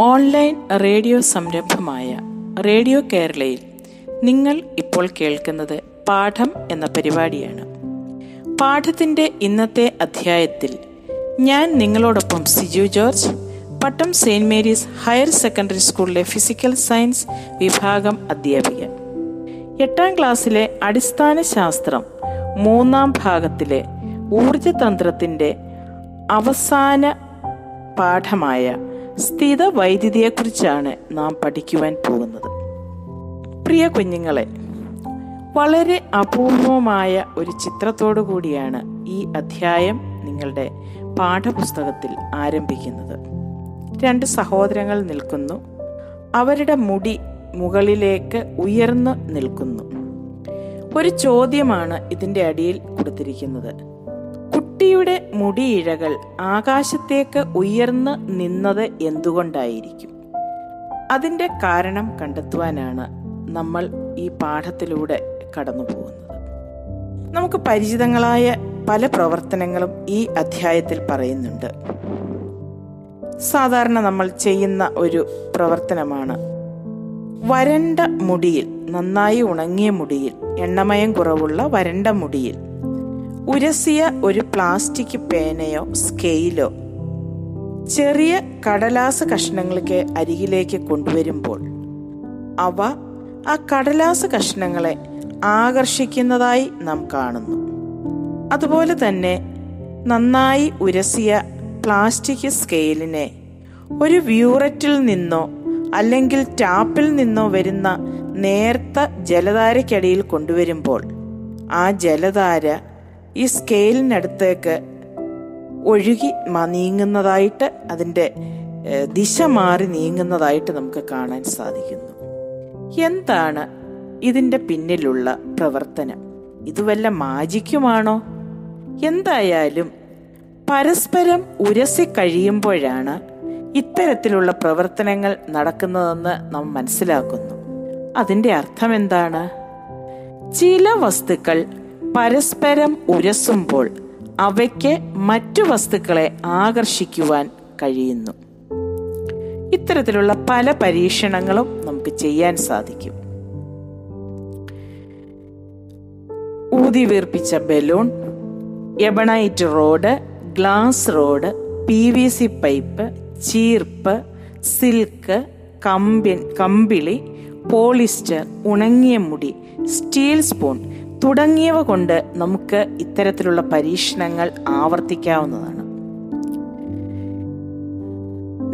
Online radio സംരംഭമായ radio കേരളയിൽ നിങ്ങൾ ഇപ്പോൾ കേൾക്കുന്നത് പാഠം എന്ന പരിപാടിയാണ്. പാഠത്തിന്റെ ഇന്നത്തെ അധ്യായത്തിൽ ഞാൻ നിങ്ങളോടൊപ്പം Siju George Pattom Saint Mary's higher secondary സ്കൂളിലെ ഫിസിക്കൽ സയൻസ് വിഭാഗം അധ്യാപിക എട്ടാം ക്ലാസ്സിലെ അടിസ്ഥാന ശാസ്ത്രം മൂന്നാം ഭാഗത്തിലെ ഊർജതന്ത്രത്തിന്റെ അവസാന പാഠമായ സ്ഥിത വൈദ്യുതിയെക്കുറിച്ചാണ് നാം പഠിക്കുവാൻ പോകുന്നത്. പ്രിയ കുഞ്ഞുങ്ങളെ വളരെ അപൂർവമായ ഒരു ചിത്രത്തോടു കൂടിയാണ് ഈ അധ്യായം നിങ്ങളുടെ പാഠപുസ്തകത്തിൽ ആരംഭിക്കുന്നത്. രണ്ട് സഹോദരങ്ങൾ നിൽക്കുന്നു. അവരുടെ മുടി മുകളിലേക്ക് ഉയർന്നു നിൽക്കുന്നു. ഒരു ചോദ്യമാണ് ഇതിന്റെ അടിയിൽ കൊടുത്തിരിക്കുന്നത്. കുട്ടിയുടെ മുടിയിഴകൾ ആകാശത്തേക്ക് ഉയർന്നു നിന്നത് എന്തുകൊണ്ടായിരിക്കും? അതിന്റെ കാരണം കണ്ടെത്തുവാനാണ് നമ്മൾ ഈ പാഠത്തിലൂടെ കടന്നു പോകുന്നത് നമുക്ക് പരിചിതങ്ങളായ പല പ്രവർത്തനങ്ങളും ഈ അധ്യായത്തിൽ പറയുന്നുണ്ട്. സാധാരണ നമ്മൾ ചെയ്യുന്ന ഒരു പ്രവർത്തനമാണ്. വരണ്ട മുടിയിൽ നന്നായി ഉണങ്ങിയ മുടിയിൽ എണ്ണമയം കുറവുള്ള വരണ്ട മുടിയിൽ ഉരസിയ ഒരു പ്ലാസ്റ്റിക് പേനയോ സ്കെയിലോ ചെറിയ കടലാസ് കഷ്ണങ്ങൾക്ക് അരികിലേക്ക് കൊണ്ടുവരുമ്പോൾ അവ ആ കടലാസ് കഷ്ണങ്ങളെ ആകർഷിക്കുന്നതായി നാം കാണുന്നു. അതുപോലെ തന്നെ നന്നായി ഉരസിയ പ്ലാസ്റ്റിക് സ്കെയിലിനെ ഒരു വ്യൂററ്റിൽ നിന്നോ അല്ലെങ്കിൽ ടാപ്പിൽ നിന്നോ വരുന്ന നേർത്ത ജലധാരയ്ക്കടിയിൽ കൊണ്ടുവരുമ്പോൾ ആ ജലധാര ഈ സ്കെയിലിനടുത്തേക്ക് ഒഴുകി നീങ്ങുന്നതായിട്ട് അതിന്റെ ദിശ മാറി നീങ്ങുന്നതായിട്ട് നമുക്ക് കാണാൻ സാധിക്കുന്നു. എന്താണ് ഇതിന്റെ പിന്നിലുള്ള പ്രവർത്തനം? ഇത് വല്ല മാജിക്കുമാണോ? എന്തായാലും പരസ്പരം ഉരസി കഴിയുമ്പോഴാണ് ഇത്തരത്തിലുള്ള പ്രവർത്തനങ്ങൾ നടക്കുന്നതെന്ന് നാം മനസ്സിലാക്കുന്നു. അതിന്റെ അർത്ഥം എന്താണ് ചില വസ്തുക്കൾ പരസ്പരം ഉരസുമ്പോൾ അവയ്ക്ക് മറ്റു വസ്തുക്കളെ ആകർഷിക്കുവാൻ കഴിയുന്നു. ഇത്തരത്തിലുള്ള പല പരീക്ഷണങ്ങളും നമുക്ക് ചെയ്യാൻ സാധിക്കും. ഊതി വീർപ്പിച്ച balloon ebonite rod glass rod P V C pipe ചീർപ്പ് silk കമ്പി കമ്പിളി പോളിസ്റ്റർ ഉണങ്ങിയ മുടി സ്റ്റീൽ സ്പൂൺ തുടങ്ങിയവ കൊണ്ട് നമുക്ക് ഇത്തരത്തിലുള്ള പരീക്ഷണങ്ങൾ ആവർത്തിക്കാവുന്നതാണ്.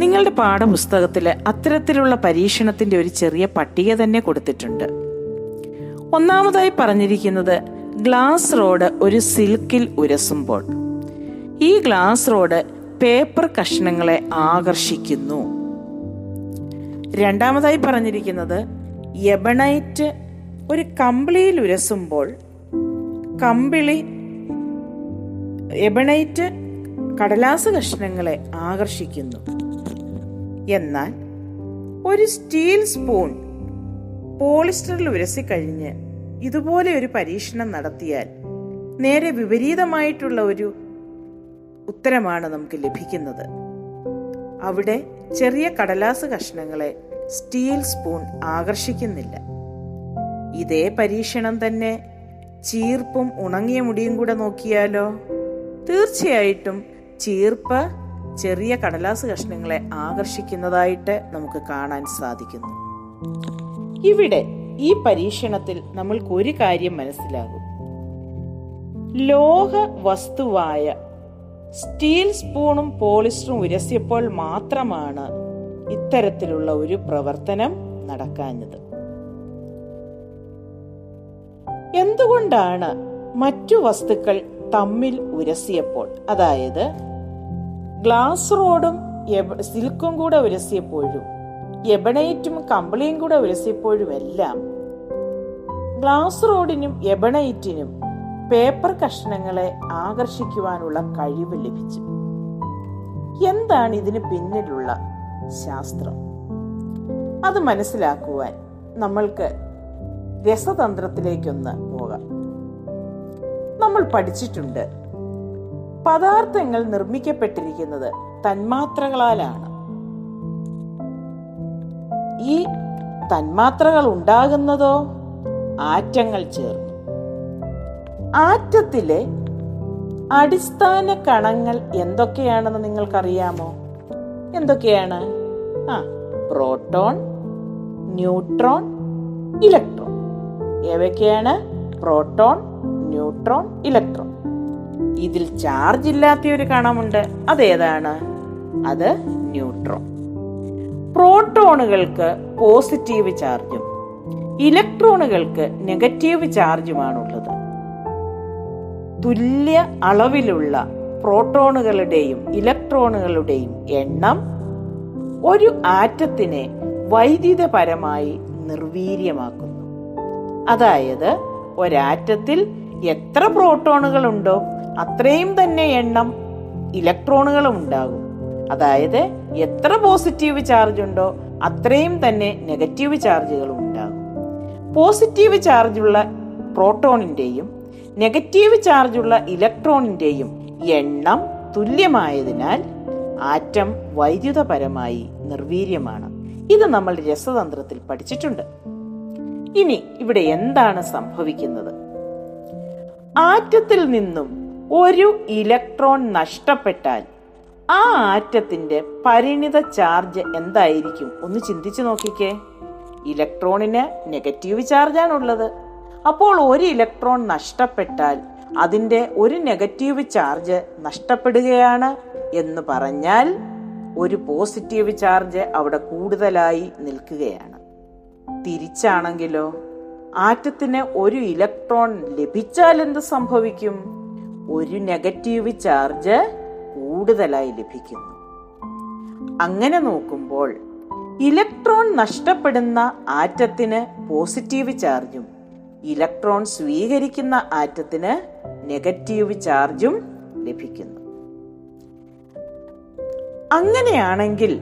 നിങ്ങളുടെ പാഠപുസ്തകത്തിൽ അത്തരത്തിലുള്ള പരീക്ഷണത്തിന്റെ ഒരു ചെറിയ പട്ടിക തന്നെ കൊടുത്തിട്ടുണ്ട്. ഒന്നാമതായി പറഞ്ഞിരിക്കുന്നത് ഗ്ലാസ് റോഡ് ഒരു സിൽക്കിൽ ഉരസുമ്പോൾ. ഈ ഗ്ലാസ് റോഡ് പേപ്പർ കഷ്ണങ്ങളെ ആകർഷിക്കുന്നു. രണ്ടാമതായി പറഞ്ഞിരിക്കുന്നത് എബണൈറ്റ് ഒരു കമ്പിളിയിൽ ഉരസുമ്പോൾ കമ്പിളി എബണൈറ്റ് കടലാസ് കഷ്ണങ്ങളെ ആകർഷിക്കുന്നു. എന്നാൽ ഒരു സ്റ്റീൽ സ്പൂൺ പോളിസ്റ്ററിൽ ഉരസിക്കഴിഞ്ഞ് ഇതുപോലെ ഒരു പരീക്ഷണം നടത്തിയാൽ നേരെ വിപരീതമായിട്ടുള്ള ഒരു ഉത്തരമാണ് നമുക്ക് ലഭിക്കുന്നത്. അവിടെ ചെറിയ കടലാസ് കഷ്ണങ്ങളെ സ്റ്റീൽ സ്പൂൺ ആകർഷിക്കുന്നില്ല. ഇതേ പരീക്ഷണം തന്നെ. ചീർപ്പും ഉണങ്ങിയ മുടിയും കൂടെ നോക്കിയാലോ? തീർച്ചയായിട്ടും ചീർപ്പ് ചെറിയ കടലാസ് കഷ്ണങ്ങളെ ആകർഷിക്കുന്നതായിട്ട് നമുക്ക് കാണാൻ സാധിക്കുന്നു. ഇവിടെ ഈ പരീക്ഷണത്തിൽ നമ്മൾക്ക് ഒരു കാര്യം മനസ്സിലാകും. ലോഹ വസ്തുവായ സ്റ്റീൽ സ്പൂണും പോളിസ്റ്ററും ഉരസിയപ്പോൾ മാത്രമാണ് ഇത്തരത്തിലുള്ള ഒരു പ്രവർത്തനം നടക്കാഞ്ഞത്. എന്തുകൊണ്ടാണ് മറ്റു വസ്തുക്കൾ തമ്മിൽ ഉരസിയപ്പോൾ? അതായത് ഗ്ലാസ് റോഡും സിൽക്കും കൂടെ ഉരസിയപ്പോഴും എബണൈറ്റും കമ്പിളിയും കൂടെ ഉരസിയപ്പോഴുമെല്ലാം ഗ്ലാസ് റോഡിനും എബണൈറ്റിനും പേപ്പർ കഷ്ണങ്ങളെ ആകർഷിക്കുവാനുള്ള കഴിവ് ലഭിച്ചു. എന്താണ് ഇതിന് പിന്നിലുള്ള ശാസ്ത്രം? അത് മനസ്സിലാക്കുവാൻ നമ്മൾക്ക് രസതന്ത്രത്തിലേക്കൊന്ന് പോകാം. നമ്മൾ പഠിച്ചിട്ടുണ്ട്. പദാർത്ഥങ്ങൾ നിർമ്മിക്കപ്പെട്ടിരിക്കുന്നത് തന്മാത്രകളാലാണ്. ഈ തന്മാത്രകൾ ഉണ്ടാകുന്നതോ? ആറ്റങ്ങൾ ചേർന്നു. ആറ്റത്തിലെ അടിസ്ഥാന കണങ്ങൾ എന്തൊക്കെയാണെന്ന് നിങ്ങൾക്കറിയാമോ? എന്തൊക്കെയാണ്? ആ പ്രോട്ടോൺ ന്യൂട്രോൺ ഇലക്ട്രോൺ. ഏവയൊക്കെയാണ് പ്രോട്ടോൺ ന്യൂട്രോൺ ഇലക്ട്രോൺ. ഇതിൽ ചാർജ് ഇല്ലാത്ത ഒരു കണമുണ്ട്. അതേതാണ്? അത് ന്യൂട്രോൺ. പ്രോട്ടോണുകൾക്ക് പോസിറ്റീവ് ചാർജും ഇലക്ട്രോണുകൾക്ക് നെഗറ്റീവ് ചാർജുമാണുള്ളത്. തുല്യ അളവിലുള്ള പ്രോട്ടോണുകളുടെയും ഇലക്ട്രോണുകളുടെയും എണ്ണം ഒരു ആറ്റത്തിനെ വൈദ്യുതപരമായി നിർവീര്യമാക്കുന്നു. അതായത് ഒരാറ്റത്തിൽ എത്ര പ്രോട്ടോണുകൾ ഉണ്ടോ അത്രയും തന്നെ എണ്ണം ഇലക്ട്രോണുകളും ഉണ്ടാകും അതായത് എത്ര പോസിറ്റീവ് ചാർജ് ഉണ്ടോ അത്രയും തന്നെ നെഗറ്റീവ് ചാർജുകളും ഉണ്ടാകും പോസിറ്റീവ് ചാർജുള്ള പ്രോട്ടോണിന്റെയും നെഗറ്റീവ് ചാർജുള്ള ഇലക്ട്രോണിന്റെയും എണ്ണം തുല്യമായതിനാൽ ആറ്റം വൈദ്യുതപരമായി നിർവീര്യമാണ്. ഇത് നമ്മൾ രസതന്ത്രത്തിൽ പഠിച്ചിട്ടുണ്ട്. ഇനി ഇവിടെ എന്താണ് സംഭവിക്കുന്നത്? ആറ്റത്തിൽ നിന്നും ഒരു ഇലക്ട്രോൺ നഷ്ടപ്പെട്ടാൽ ആ ആറ്റത്തിന്റെ പരിണിത ചാർജ് എന്തായിരിക്കും? ഒന്ന് ചിന്തിച്ചു നോക്കിക്കേ. ഇലക്ട്രോണിന് നെഗറ്റീവ് ചാർജാണുള്ളത്. അപ്പോൾ ഒരു ഇലക്ട്രോൺ നഷ്ടപ്പെട്ടാൽ അതിന്റെ ഒരു നെഗറ്റീവ് ചാർജ് നഷ്ടപ്പെടുകയാണ് എന്ന് പറഞ്ഞാൽ ഒരു പോസിറ്റീവ് ചാർജ് അവിടെ കൂടുതലായി നിൽക്കുകയാണ്. തിരിച്ചാണെങ്കിലോ? ആറ്റത്തിന് ഒരു ഇലക്ട്രോൺ ലഭിച്ചാൽ എന്ത് സംഭവിക്കും? ഒരു നെഗറ്റീവ് ചാർജ് കൂടുതലായി ലഭിക്കുന്നു. അങ്ങനെ നോക്കുമ്പോൾ ഇലക്ട്രോൺ നഷ്ടപ്പെടുന്ന ആറ്റത്തിന് പോസിറ്റീവ് ചാർജും ഇലക്ട്രോൺ സ്വീകരിക്കുന്ന ആറ്റത്തിന് നെഗറ്റീവ് ചാർജും ലഭിക്കുന്നു. അങ്ങനെയാണെങ്കിൽ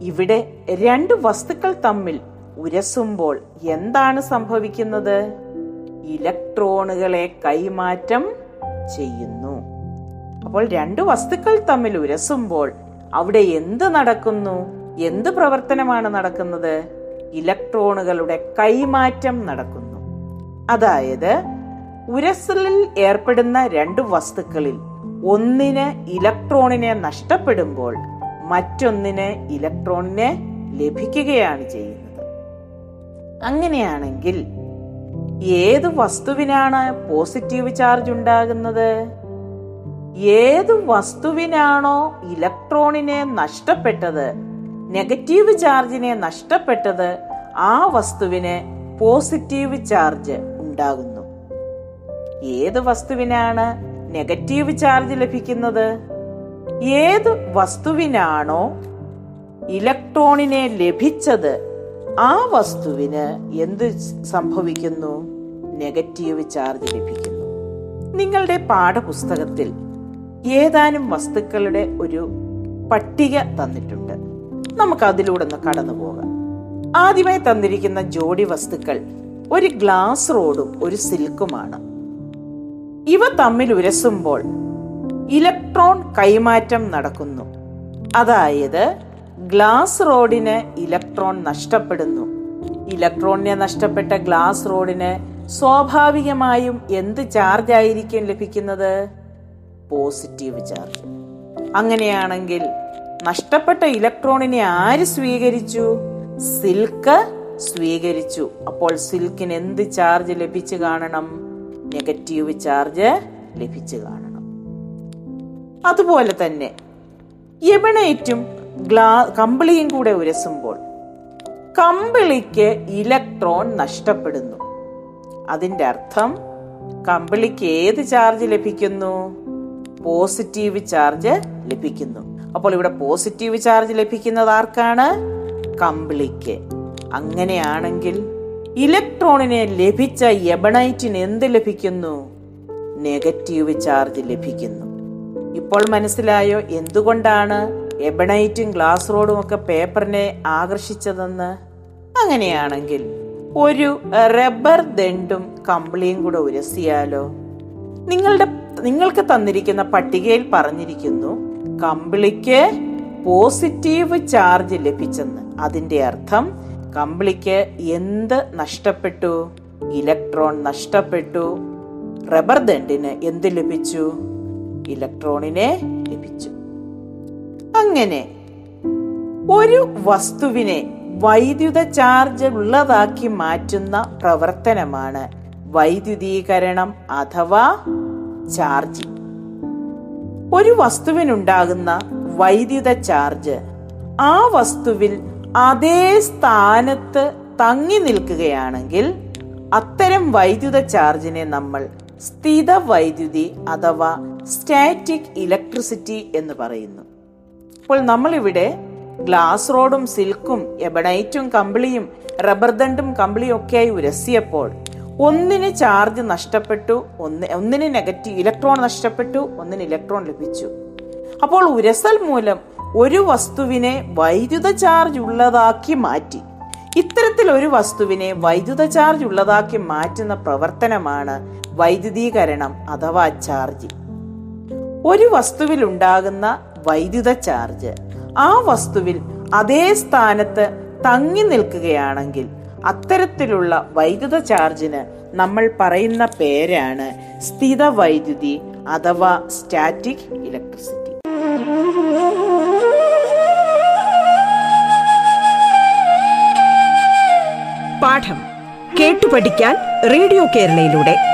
ഇവിടെ രണ്ട് വസ്തുക്കൾ തമ്മിൽ ഉരസുമ്പോൾ എന്താണ് സംഭവിക്കുന്നത്? ഇലക്ട്രോണുകളെ കൈമാറ്റം ചെയ്യുന്നു. അപ്പോൾ രണ്ട് വസ്തുക്കൾ തമ്മിൽ ഉരസുമ്പോൾ അവിടെ എന്ത് നടക്കുന്നു? എന്ത് പ്രവർത്തനമാണ് നടക്കുന്നത്? ഇലക്ട്രോണുകളുടെ കൈമാറ്റം നടക്കുന്നു. അതായത് ഉരസലിൽ ഏർപ്പെടുന്ന രണ്ട് വസ്തുക്കളിൽ ഒന്നിന് ഇലക്ട്രോണിനെ നഷ്ടപ്പെടുമ്പോൾ മറ്റൊന്നിന് ഇലക്ട്രോണിനെ ലഭിക്കുകയാണ് ചെയ്യുന്നത്. അങ്ങനെയാണെങ്കിൽ ഏത് വസ്തുവിനാണ് പോസിറ്റീവ് ചാർജ് ഉണ്ടാകുന്നത്? ഏത് വസ്തുവിനാണോ ഇലക്ട്രോണിനെ നഷ്ടപ്പെട്ടത്? നെഗറ്റീവ് ചാർജിനെ നഷ്ടപ്പെട്ടത്? ആ വസ്തുവിന് പോസിറ്റീവ് ചാർജ് ഉണ്ടാകുന്നു. ഏത് വസ്തുവിനാണ് നെഗറ്റീവ് ചാർജ് ലഭിക്കുന്നത്? ഏത് വസ്തുവിനാണോ ഇലക്ട്രോണിനെ ലഭിച്ചത്? ആ വസ്തുവിന് എന്ത് സംഭവിക്കുന്നു? നെഗറ്റീവ് ചാർജ് ലഭിക്കുന്നു. നിങ്ങളുടെ പാഠപുസ്തകത്തിൽ ഏതാനും വസ്തുക്കളുടെ ഒരു പട്ടിക തന്നിട്ടുണ്ട്. നമുക്ക് അതിലൂടെ ഒന്ന് കടന്നു പോകാം. ആദ്യമായി തന്നിരിക്കുന്ന ജോഡി വസ്തുക്കൾ ഒരു ഗ്ലാസ് റോഡും ഒരു സിൽക്കുമാണ്. ഇവ തമ്മിൽ ഉരസുമ്പോൾ ഇലക്ട്രോൺ കൈമാറ്റം നടക്കുന്നു. അതായത് ഗ്ലാസ് റോഡിന് ഇലക്ട്രോൺ നഷ്ടപ്പെടുന്നു. ഇലക്ട്രോണിനെ നഷ്ടപ്പെട്ട ഗ്ലാസ് റോഡിന് സ്വാഭാവികമായും എന്ത് ചാർജ് ആയിരിക്കും ലഭിക്കുന്നത്? Positive charge. അങ്ങനെയാണെങ്കിൽ നഷ്ടപ്പെട്ട ഇലക്ട്രോണിനെ ആര് സ്വീകരിച്ചു? സിൽക്ക് സ്വീകരിച്ചു. അപ്പോൾ സിൽക്കിന് എന്ത് ചാർജ് ലഭിച്ചു കാണണം? നെഗറ്റീവ് ചാർജ് ലഭിച്ചു കാണണം. അതുപോലെ തന്നെ എബണേറ്റും ഗ്ലാ കമ്പിളിയും കൂടെ ഉരസുമ്പോൾ കമ്പിളിക്ക് ഇലക്ട്രോൺ നഷ്ടപ്പെടുന്നു. അതിന്റെ അർത്ഥം കമ്പിളിക്ക് ഏത് ചാർജ് ലഭിക്കുന്നു? പോസിറ്റീവ് ചാർജ് ലഭിക്കുന്നു. അപ്പോൾ ഇവിടെ പോസിറ്റീവ് ചാർജ് ലഭിക്കുന്നത് ആർക്കാണ്? കമ്പിളിക്ക്. അങ്ങനെയാണെങ്കിൽ ഇലക്ട്രോണിനെ ലഭിച്ച എബണൈറ്റിന് എന്ത് ലഭിക്കുന്നു? നെഗറ്റീവ് ചാർജ് ലഭിക്കുന്നു. ഇപ്പോൾ മനസ്സിലായോ എന്തുകൊണ്ടാണ് എബണൈറ്റും ഗ്ലാസ് റോഡും ഒക്കെ പേപ്പറിനെ ആകർഷിച്ചതെന്ന് അങ്ങനെയാണെങ്കിൽ ഒരു റബ്ബർ ദണ്ടും കമ്പിളിയും കൂടെ ഉരസിയാലോ? നിങ്ങളുടെ നിങ്ങൾക്ക് തന്നിരിക്കുന്ന പട്ടികയിൽ പറഞ്ഞിരിക്കുന്നു കമ്പിളിക്ക് പോസിറ്റീവ് ചാർജ് ലഭിച്ചെന്ന്. അതിന്റെ അർത്ഥം കമ്പിളിക്ക് എന്ത് നഷ്ടപ്പെട്ടു? ഇലക്ട്രോൺ നഷ്ടപ്പെട്ടു. റബ്ബർ ദണ്ടിന് എന്ത് ലഭിച്ചു? ഇലക്ട്രോണിനെ ലഭിച്ചു. അങ്ങനെ ഒരു വസ്തുവിനെ വൈദ്യുത ചാർജ് ഉള്ളതാക്കി മാറ്റുന്ന പ്രവർത്തനമാണ് വൈദ്യുതീകരണം അഥവാ ചാർജ്. ഒരു വസ്തുവിനുണ്ടാകുന്ന വൈദ്യുത ചാർജ് ആ വസ്തുവിൽ അതേ സ്ഥാനത്ത് തങ്ങി നിൽക്കുകയാണെങ്കിൽ അത്തരം വൈദ്യുത ചാർജിനെ നമ്മൾ സ്ഥിത വൈദ്യുതി അഥവാ സ്റ്റാറ്റിക് ഇലക്ട്രിസിറ്റി എന്ന് പറയുന്നു. അപ്പോൾ നമ്മളിവിടെ ഗ്ലാസ് റോഡും സിൽക്കും എബണൈറ്റും കമ്പിളിയും റബ്ബർ ദണ്ടും കമ്പിളിയും ഒക്കെയായി ഉരസിയപ്പോൾ ഒന്നിന് ചാർജ് നഷ്ടപ്പെട്ടു ഒന്ന് ഒന്നിന് നെഗറ്റീവ് ഇലക്ട്രോൺ നഷ്ടപ്പെട്ടു ഒന്നിന് ഇലക്ട്രോൺ ലഭിച്ചു. അപ്പോൾ ഉരസൽ മൂലം ഒരു വസ്തുവിനെ വൈദ്യുത ചാർജ് ഉള്ളതാക്കി മാറ്റി. ഇത്തരത്തിൽ ഒരു വസ്തുവിനെ വൈദ്യുത ചാർജ് ഉള്ളതാക്കി മാറ്റുന്ന പ്രവർത്തനമാണ് വൈദ്യുതീകരണം അഥവാ ചാർജ്. ഒരു വസ്തുവിൽ ഉണ്ടാകുന്ന വൈദ്യുത ചാർജ്. ആ വസ്തുവിൽ അതേ സ്ഥാനത്ത് തങ്ങി നിൽക്കുകയാണെങ്കിൽ അത്തരത്തിലുള്ള വൈദ്യുത ചാർജിന് നമ്മൾ പറയുന്ന പേരാണ് സ്ഥിത വൈദ്യുതി അഥവാ സ്റ്റാറ്റിക് ഇലക്ട്രിസിറ്റി. പാഠം കേട്ടു പഠിക്കാൻ റേഡിയോ കേരളയിലൂടെ.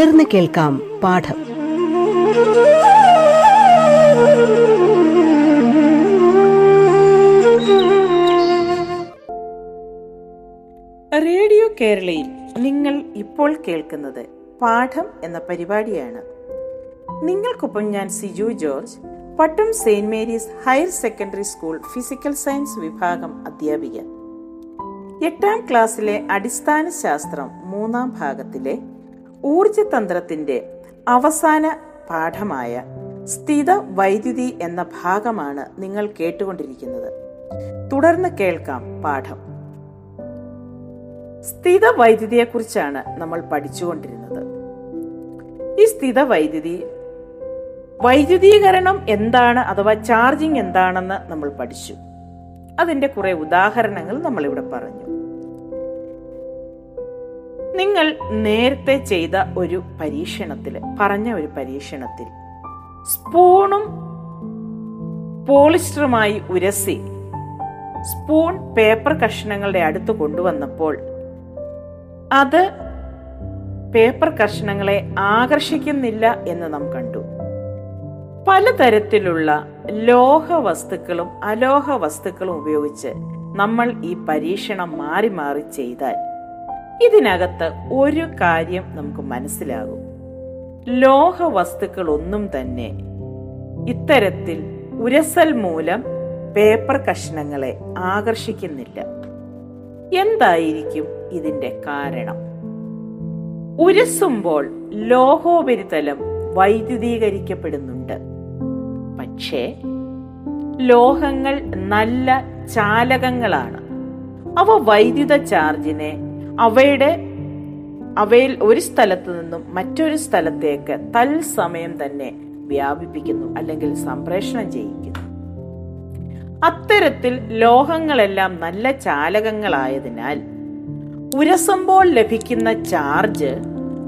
തുടർന്ന് കേൾക്കാം പാഠം. റേഡിയോ കേരളയിൽ നിങ്ങൾ ഇപ്പോൾ കേൾക്കുന്നത് പാഠം എന്ന പരിപാടിയാണ്. നിങ്ങൾക്കൊപ്പം ഞാൻ Siju George Pattom Saint Mary's higher secondary school physical science വിഭാഗം അധ്യാപിക എട്ടാം ക്ലാസ്സിലെ അടിസ്ഥാന ശാസ്ത്രം മൂന്നാം ഭാഗത്തിലെ ഊർജതന്ത്രത്തിന്റെ അവസാന പാഠമായ സ്ഥിത വൈദ്യുതി എന്ന ഭാഗമാണ് നിങ്ങൾ കേട്ടുകൊണ്ടിരിക്കുന്നത്. തുടർന്ന് കേൾക്കാം പാഠം. സ്ഥിത വൈദ്യുതിയെക്കുറിച്ചാണ് നമ്മൾ പഠിച്ചുകൊണ്ടിരുന്നത്. ഈ സ്ഥിത വൈദ്യുതി വൈദ്യുതീകരണം എന്താണ് അഥവാ ചാർജിങ് എന്താണെന്ന് നമ്മൾ പഠിച്ചു. അതിന്റെ കുറെ ഉദാഹരണങ്ങൾ നമ്മൾ ഇവിടെ പറഞ്ഞു. നിങ്ങൾ നേരത്തെ ചെയ്ത ഒരു പരീക്ഷണത്തിൽ പറഞ്ഞ ഒരു പരീക്ഷണത്തിൽ സ്പൂണും പോളിസ്റ്ററുമായി ഉരസി സ്പൂൺ പേപ്പർ കഷ്ണങ്ങളുടെ അടുത്ത് കൊണ്ടുവന്നപ്പോൾ അത് പേപ്പർ കഷ്ണങ്ങളെ ആകർഷിക്കുന്നില്ല എന്ന് നാം കണ്ടു. പലതരത്തിലുള്ള ലോഹ വസ്തുക്കളും അലോഹ വസ്തുക്കളും ഉപയോഗിച്ച് നമ്മൾ ഈ പരീക്ഷണം മാറി മാറി ചെയ്താൽ ഇതിനകത്ത് ഒരു കാര്യം നമുക്ക് മനസ്സിലാകും. ലോഹ വസ്തുക്കൾ ഒന്നും തന്നെ ഇത്തരത്തിൽ ഉരസൽ മൂലം പേപ്പർ കഷ്ണങ്ങളെ ആകർഷിക്കുന്നില്ല. എന്തായിരിക്കും ഇതിന്റെ കാരണം? ഉരസുമ്പോൾ ലോഹോപരിതലം വൈദ്യുതീകരിക്കപ്പെടുന്നുണ്ട്. പക്ഷേ ലോഹങ്ങൾ നല്ല ചാലകങ്ങളാണ്. അവ വൈദ്യുത ചാർജിനെ അവയുടെ അവയിൽ ഒരു സ്ഥലത്ത് നിന്നും മറ്റൊരു സ്ഥലത്തേക്ക് തൽസമയം തന്നെ വ്യാപിപ്പിക്കുന്നു അല്ലെങ്കിൽ സംപ്രേഷണം ചെയ്യിക്കുന്നു. അത്തരത്തിൽ ലോഹങ്ങളെല്ലാം നല്ല ചാലകങ്ങളായതിനാൽ ഉരസുമ്പോൾ ലഭിക്കുന്ന ചാർജ്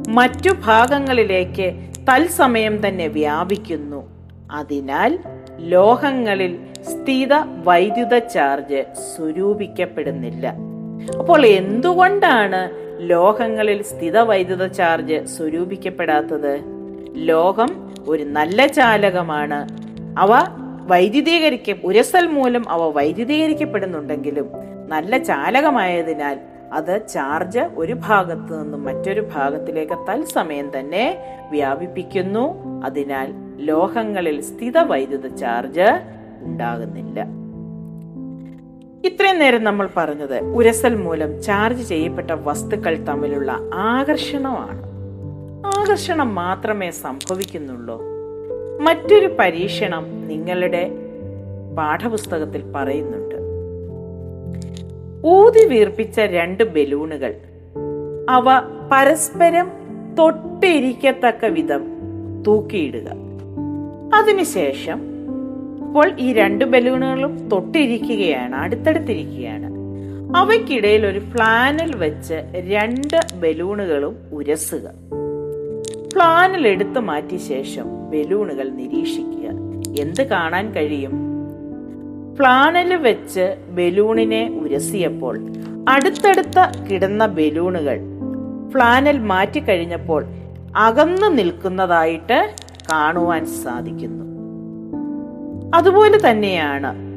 മറ്റു ഭാഗങ്ങളിലേക്ക് തൽസമയം തന്നെ വ്യാപിക്കുന്നു. അതിനാൽ ലോഹങ്ങളിൽ സ്ഥിത വൈദ്യുത ചാർജ് സ്വരൂപിക്കപ്പെടുന്നില്ല. അപ്പോൾ എന്തുകൊണ്ടാണ് ലോഹങ്ങളിൽ സ്ഥിത വൈദ്യുത ചാർജ് സ്വരൂപിക്കപ്പെടാത്തത്? ലോഹം ഒരു നല്ല ചാലകമാണ്. അവ വൈദ്യുതീകരിക്ക ഉരസൽ മൂലം അവ വൈദ്യുതീകരിക്കപ്പെടുന്നുണ്ടെങ്കിലും നല്ല ചാലകമായതിനാൽ അത് ചാർജ് ഒരു ഭാഗത്ത് നിന്നും മറ്റൊരു ഭാഗത്തിലേക്ക് തത്സമയം തന്നെ വ്യാപിപ്പിക്കുന്നു. അതിനാൽ ലോഹങ്ങളിൽ സ്ഥിത വൈദ്യുത ചാർജ് ഉണ്ടാകുന്നില്ല. ഇത്രയും നേരം നമ്മൾ പറഞ്ഞത് ഉരസൽ മൂലം ചാർജ് ചെയ്യപ്പെട്ട വസ്തുക്കൾ തമ്മിലുള്ള ആകർഷണമാണ്. ആകർഷണം മാത്രമേ സംഭവിക്കുന്നുള്ളൂ. മറ്റൊരു പരീക്ഷണം നിങ്ങളുടെ പാഠപുസ്തകത്തിൽ പറയുന്നുണ്ട്. ഊതി വീർപ്പിച്ച രണ്ട് ബലൂണുകൾ. അവ പരസ്പരം തൊട്ടിരിക്കത്തക്ക വിധം തൂക്കിയിടുക. അതിനുശേഷം ഇപ്പോൾ ഈ രണ്ട് ബലൂണുകളും തൊട്ടിരിക്കുകയാണ് അടുത്തടുത്തിരിക്കുകയാണ്. അവയ്ക്കിടയിൽ ഒരു ഫ്ലാനൽ വെച്ച് രണ്ട് ബലൂണുകളും ഉരസുക. ഫ്ലാനൽ എടുത്തു മാറ്റിയ ശേഷം ബലൂണുകൾ നിരീക്ഷിക്കുക. എന്ത് കാണാൻ കഴിയും? ഫ്ലാനൽ വെച്ച് ബലൂണിനെ ഉരസിയപ്പോൾ അടുത്തടുത്ത കിടന്ന ബലൂണുകൾ ഫ്ലാനൽ മാറ്റിക്കഴിഞ്ഞപ്പോൾ അകന്നു നിൽക്കുന്നതായിട്ട് കാണുവാൻ സാധിക്കുന്നു. അതുപോലെ തന്നെയാണ്.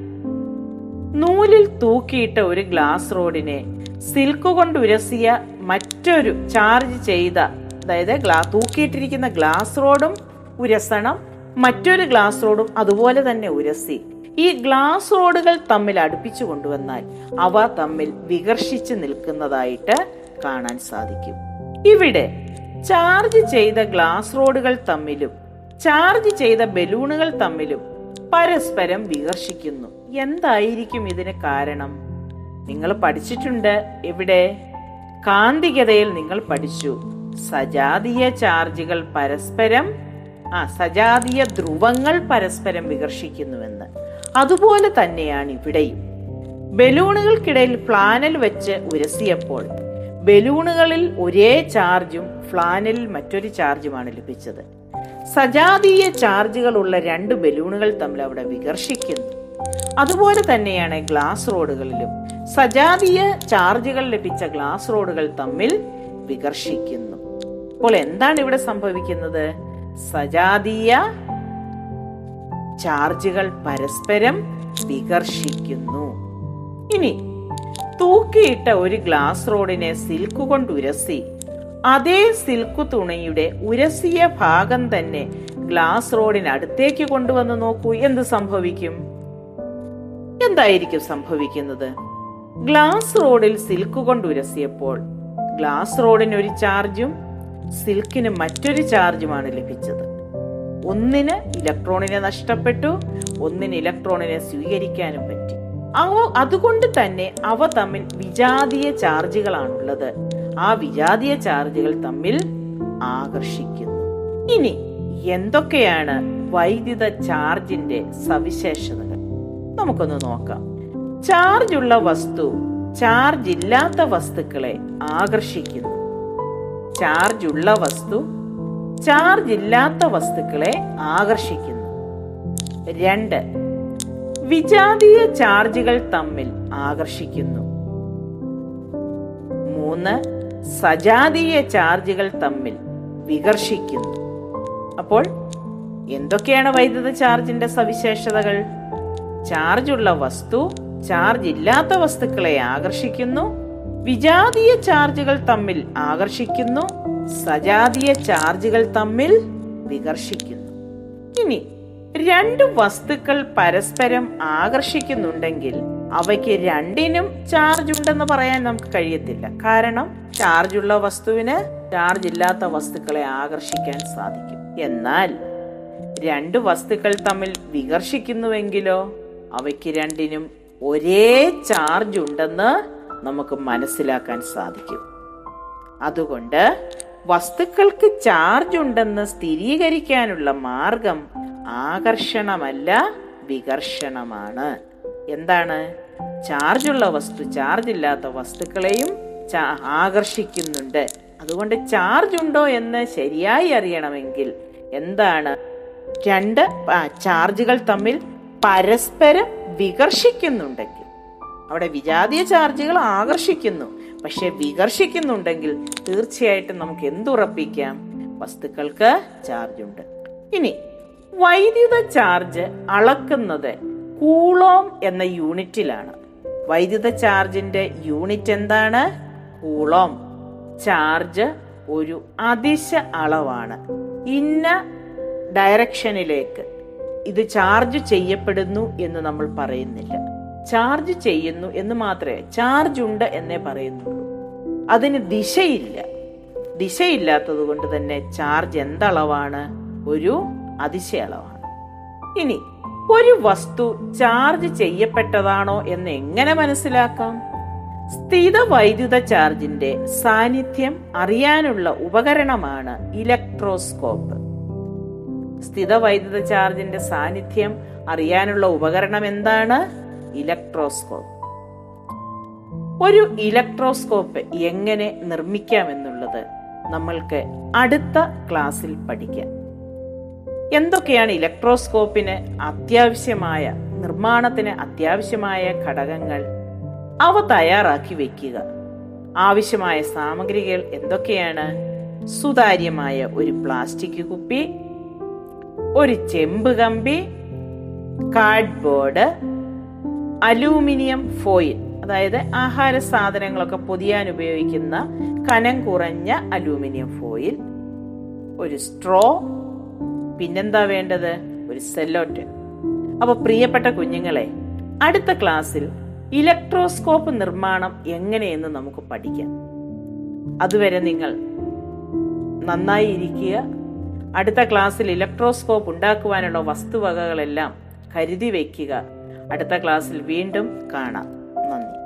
നൂലിൽ തൂക്കിയിട്ട ഒരു ഗ്ലാസ് റോഡിനെ സിൽക്ക് കൊണ്ട് ഉരസിയ മറ്റൊരു ചാർജ് ചെയ്ത അതായത് ഗ്ലാ തൂക്കിയിട്ടിരിക്കുന്ന ഗ്ലാസ് റോഡും ഉരസണം മറ്റൊരു ഗ്ലാസ് റോഡും അതുപോലെ തന്നെ ഉരസി. ഈ ഗ്ലാസ് റോഡുകൾ തമ്മിൽ അടുപ്പിച്ചു കൊണ്ടുവന്നാൽ അവ തമ്മിൽ വികർഷിച്ച് നിൽക്കുന്നതായിട്ട് കാണാൻ സാധിക്കും. ഇവിടെ ചാർജ് ചെയ്ത ഗ്ലാസ് റോഡുകൾ തമ്മിലും ചാർജ് ചെയ്ത ബലൂണുകൾ തമ്മിലും പരസ്പരം വികർഷിക്കുന്നു. എന്തായിരിക്കും ഇതിന് കാരണം? നിങ്ങൾ പഠിച്ചിട്ടുണ്ട്. എവിടെ? കാന്തികതയിൽ നിങ്ങൾ പഠിച്ചു. സജാതീയ ചാർജുകൾ പരസ്പരം ആ സജാതീയ ധ്രുവങ്ങൾ പരസ്പരം വികർഷിക്കുന്നുവെന്ന്. അതുപോലെ തന്നെയാണ് ഇവിടെയും. ബലൂണുകൾക്കിടയിൽ പ്ലാനൽ വെച്ച് ഉരസിയപ്പോൾ ബലൂണുകളിൽ ഒരേ ചാർജും ഫ്ലാനലിൽ മറ്റൊരു ചാർജുമാണ് ലഭിച്ചത്. സജാതീയ ചാർജുകളുള്ള രണ്ട് ബലൂണുകൾ തമ്മിൽ അവിടെ വികർഷിക്കുന്നു. അതുപോലെ തന്നെയാണ് ഗ്ലാസ് റോഡുകളിലും. സജാതീയ ചാർജുകൾ ലഭിച്ച ഗ്ലാസ് റോഡുകൾ തമ്മിൽ വികർഷിക്കുന്നു. അപ്പോൾ എന്താണ് ഇവിടെ സംഭവിക്കുന്നത്? സജാതീയ ചാർജുകൾ പരസ്പരം വികർഷിക്കുന്നു. ഇനി തൂക്കിയിട്ട ഒരു ഗ്ലാസ് റോഡിനെ സിൽക്ക് കൊണ്ട് ഉരസി അതേ സിൽക്ക് തുണിയുടെ ഉരസിയ ഭാഗം തന്നെ ഗ്ലാസ് റോഡിനടുത്തേക്ക് കൊണ്ടുവന്ന് നോക്കൂ. എന്ത് സംഭവിക്കും? എന്തായിരിക്കും സംഭവിക്കുന്നത്? ഗ്ലാസ് റോഡിൽ സിൽക്ക് കൊണ്ട് ഉരസിയപ്പോൾ ഗ്ലാസ് റോഡിന് ഒരു ചാർജും സിൽക്കിന് മറ്റൊരു ചാർജുമാണ് ലഭിച്ചത്. ഒന്നിന് ഇലക്ട്രോണിനെ നഷ്ടപ്പെട്ടു ഒന്നിന് ഇലക്ട്രോണിനെ സ്വീകരിക്കാനും പറ്റി. അവ അതുകൊണ്ട് തന്നെ അവ തമ്മിൽ വിജാതീയ ചാർജുകളാണുള്ളത്. ആ വിജാതീയ ചാർജുകൾ തമ്മിൽ ആകർഷിക്കുന്നു. ഇനി എന്തൊക്കെയാണ് വൈദ്യുത ചാർജിന്റെ സവിശേഷതകൾ? നമുക്കൊന്ന് നോക്കാം. ചാർജുള്ള വസ്തു ചാർജ് ഇല്ലാത്ത വസ്തുക്കളെ ആകർഷിക്കുന്നു. ചാർജുള്ള വസ്തു ചാർജ് ഇല്ലാത്ത വസ്തുക്കളെ ആകർഷിക്കുന്നു. രണ്ട് വിജാതീയ ചാർജുകൾ തമ്മിൽ ആകർഷിക്കുന്നു. മൂന്ന് സജാതീയ ചാർജുകൾ തമ്മിൽ വികർഷിക്കുന്നു. അപ്പോൾ എന്തൊക്കെയാണ് വൈദ്യുത ചാർജിന്റെ സവിശേഷതകൾ? ചാർജുള്ള വസ്തു ചാർജ് ഇല്ലാത്ത വസ്തുക്കളെ ആകർഷിക്കുന്നു വിജാതീയ ചാർജുകൾ തമ്മിൽ ആകർഷിക്കുന്നു സജാതീയ ചാർജുകൾ തമ്മിൽ വികർഷിക്കുന്നു. ഇനി രണ്ട് വസ്തുക്കൾ പരസ്പരം ആകർഷിക്കുന്നുണ്ടെങ്കിൽ അവയ്ക്ക് രണ്ടിനും ചാർജ് ഉണ്ടെന്ന് പറയാൻ നമുക്ക് കഴിയത്തില്ല. കാരണം ചാർജുള്ള വസ്തുവിന് ചാർജ് ഇല്ലാത്ത വസ്തുക്കളെ ആകർഷിക്കാൻ സാധിക്കും. എന്നാൽ രണ്ട് വസ്തുക്കൾ തമ്മിൽ വികർഷിക്കുന്നുവെങ്കിലോ അവയ്ക്ക് രണ്ടിനും ഒരേ ചാർജ് ഉണ്ടെന്ന് നമുക്ക് മനസ്സിലാക്കാൻ സാധിക്കും. അതുകൊണ്ട് വസ്തുക്കൾക്ക് ചാർജ് ഉണ്ടെന്ന് സ്ഥിരീകരിക്കാനുള്ള മാർഗം ആകർഷണമല്ല വികർഷണമാണ്. എന്താണ്? ചാർജുള്ള വസ്തു ചാർജ് ഇല്ലാത്ത വസ്തുക്കളെയും ആകർഷിക്കുന്നുണ്ട്. അതുകൊണ്ട് ചാർജ് ഉണ്ടോ എന്ന് ശരിയായി അറിയണമെങ്കിൽ എന്താണ്? രണ്ട് ചാർജുകൾ തമ്മിൽ പരസ്പരം വികർഷിക്കുന്നുണ്ടെങ്കിൽ. അവിടെ വിജാതീയ ചാർജുകൾ ആകർഷിക്കുന്നു. പക്ഷെ വികർഷിക്കുന്നുണ്ടെങ്കിൽ തീർച്ചയായിട്ടും നമുക്ക് എന്തുറപ്പിക്കാം? വസ്തുക്കൾക്ക് ചാർജ് ഉണ്ട് ഇനി വൈദ്യുത ചാർജ് അളക്കുന്നത് കൂളോം എന്ന യൂണിറ്റിലാണ്. വൈദ്യുത ചാർജിന്റെ യൂണിറ്റ് എന്താണ്? കൂളോം. ചാർജ് ഒരു അതിശ അളവാണ്. ഇന്ന ഡയറക്ഷനിലേക്ക് ഇത് ചാർജ് ചെയ്യപ്പെടുന്നു എന്ന് നമ്മൾ പറയുന്നില്ല. ചാർജ് ചെയ്യുന്നു എന്ന് മാത്രമേ ചാർജ് ഉണ്ട് എന്നേ പറയുന്നുള്ളൂ. അതിന് ദിശയില്ല. ദിശയില്ലാത്തത് കൊണ്ട് തന്നെ ചാർജ് എന്തളവാണ്? ഒരു അതിശയളവാണ്. ഇനി ഒരു വസ്തു ചാർജ് ചെയ്യപ്പെട്ടതാണോ എന്ന് എങ്ങനെ മനസ്സിലാക്കാം? സ്ഥിത വൈദ്യുത ചാർജിന്റെ സാന്നിധ്യം അറിയാനുള്ള ഉപകരണമാണ് ഇലക്ട്രോസ്കോപ്പ്. സ്ഥിത വൈദ്യുത ചാർജിന്റെ സാന്നിധ്യം അറിയാനുള്ള ഉപകരണം എന്താണ്? ഇലക്ട്രോസ്കോപ്പ്. ഒരു ഇലക്ട്രോസ്കോപ്പ് എങ്ങനെ നിർമ്മിക്കാമെന്നുള്ളത് നമ്മൾക്ക് അടുത്ത ക്ലാസ്സിൽ പഠിക്കാം. എന്തൊക്കെയാണ് ഇലക്ട്രോസ്കോപ്പിന് അത്യാവശ്യമായ നിർമ്മാണത്തിന് അത്യാവശ്യമായ ഘടകങ്ങൾ? അവ തയ്യാറാക്കി വയ്ക്കുക ആവശ്യമായ സാമഗ്രികൾ എന്തൊക്കെയാണ്? സുതാര്യമായ ഒരു പ്ലാസ്റ്റിക് കുപ്പി ഒരു ചെമ്പ് കമ്പി കാർഡ്ബോർഡ് അലൂമിനിയം ഫോയിൽ അതായത് ആഹാര സാധനങ്ങളൊക്കെ പൊതിയാൻ ഉപയോഗിക്കുന്ന കനം കുറഞ്ഞ അലൂമിനിയം ഫോയിൽ ഒരു സ്ട്രോ പിന്നെന്താ വേണ്ടത്? ഒരു സെല്ലോട്ട്. അപ്പൊ പ്രിയപ്പെട്ട കുഞ്ഞുങ്ങളെ അടുത്ത ക്ലാസ്സിൽ ഇലക്ട്രോസ്കോപ്പ് നിർമ്മാണം എങ്ങനെയെന്ന് നമുക്ക് പഠിക്കാം. അതുവരെ നിങ്ങൾ നന്നായി ഇരിക്കുക. അടുത്ത ക്ലാസ്സിൽ ഇലക്ട്രോസ്കോപ്പ് ഉണ്ടാക്കുവാനുള്ള വസ്തുവകകളെല്ലാം കരുതി വയ്ക്കുക അടുത്ത ക്ലാസ്സിൽ വീണ്ടും കാണാം. നന്ദി.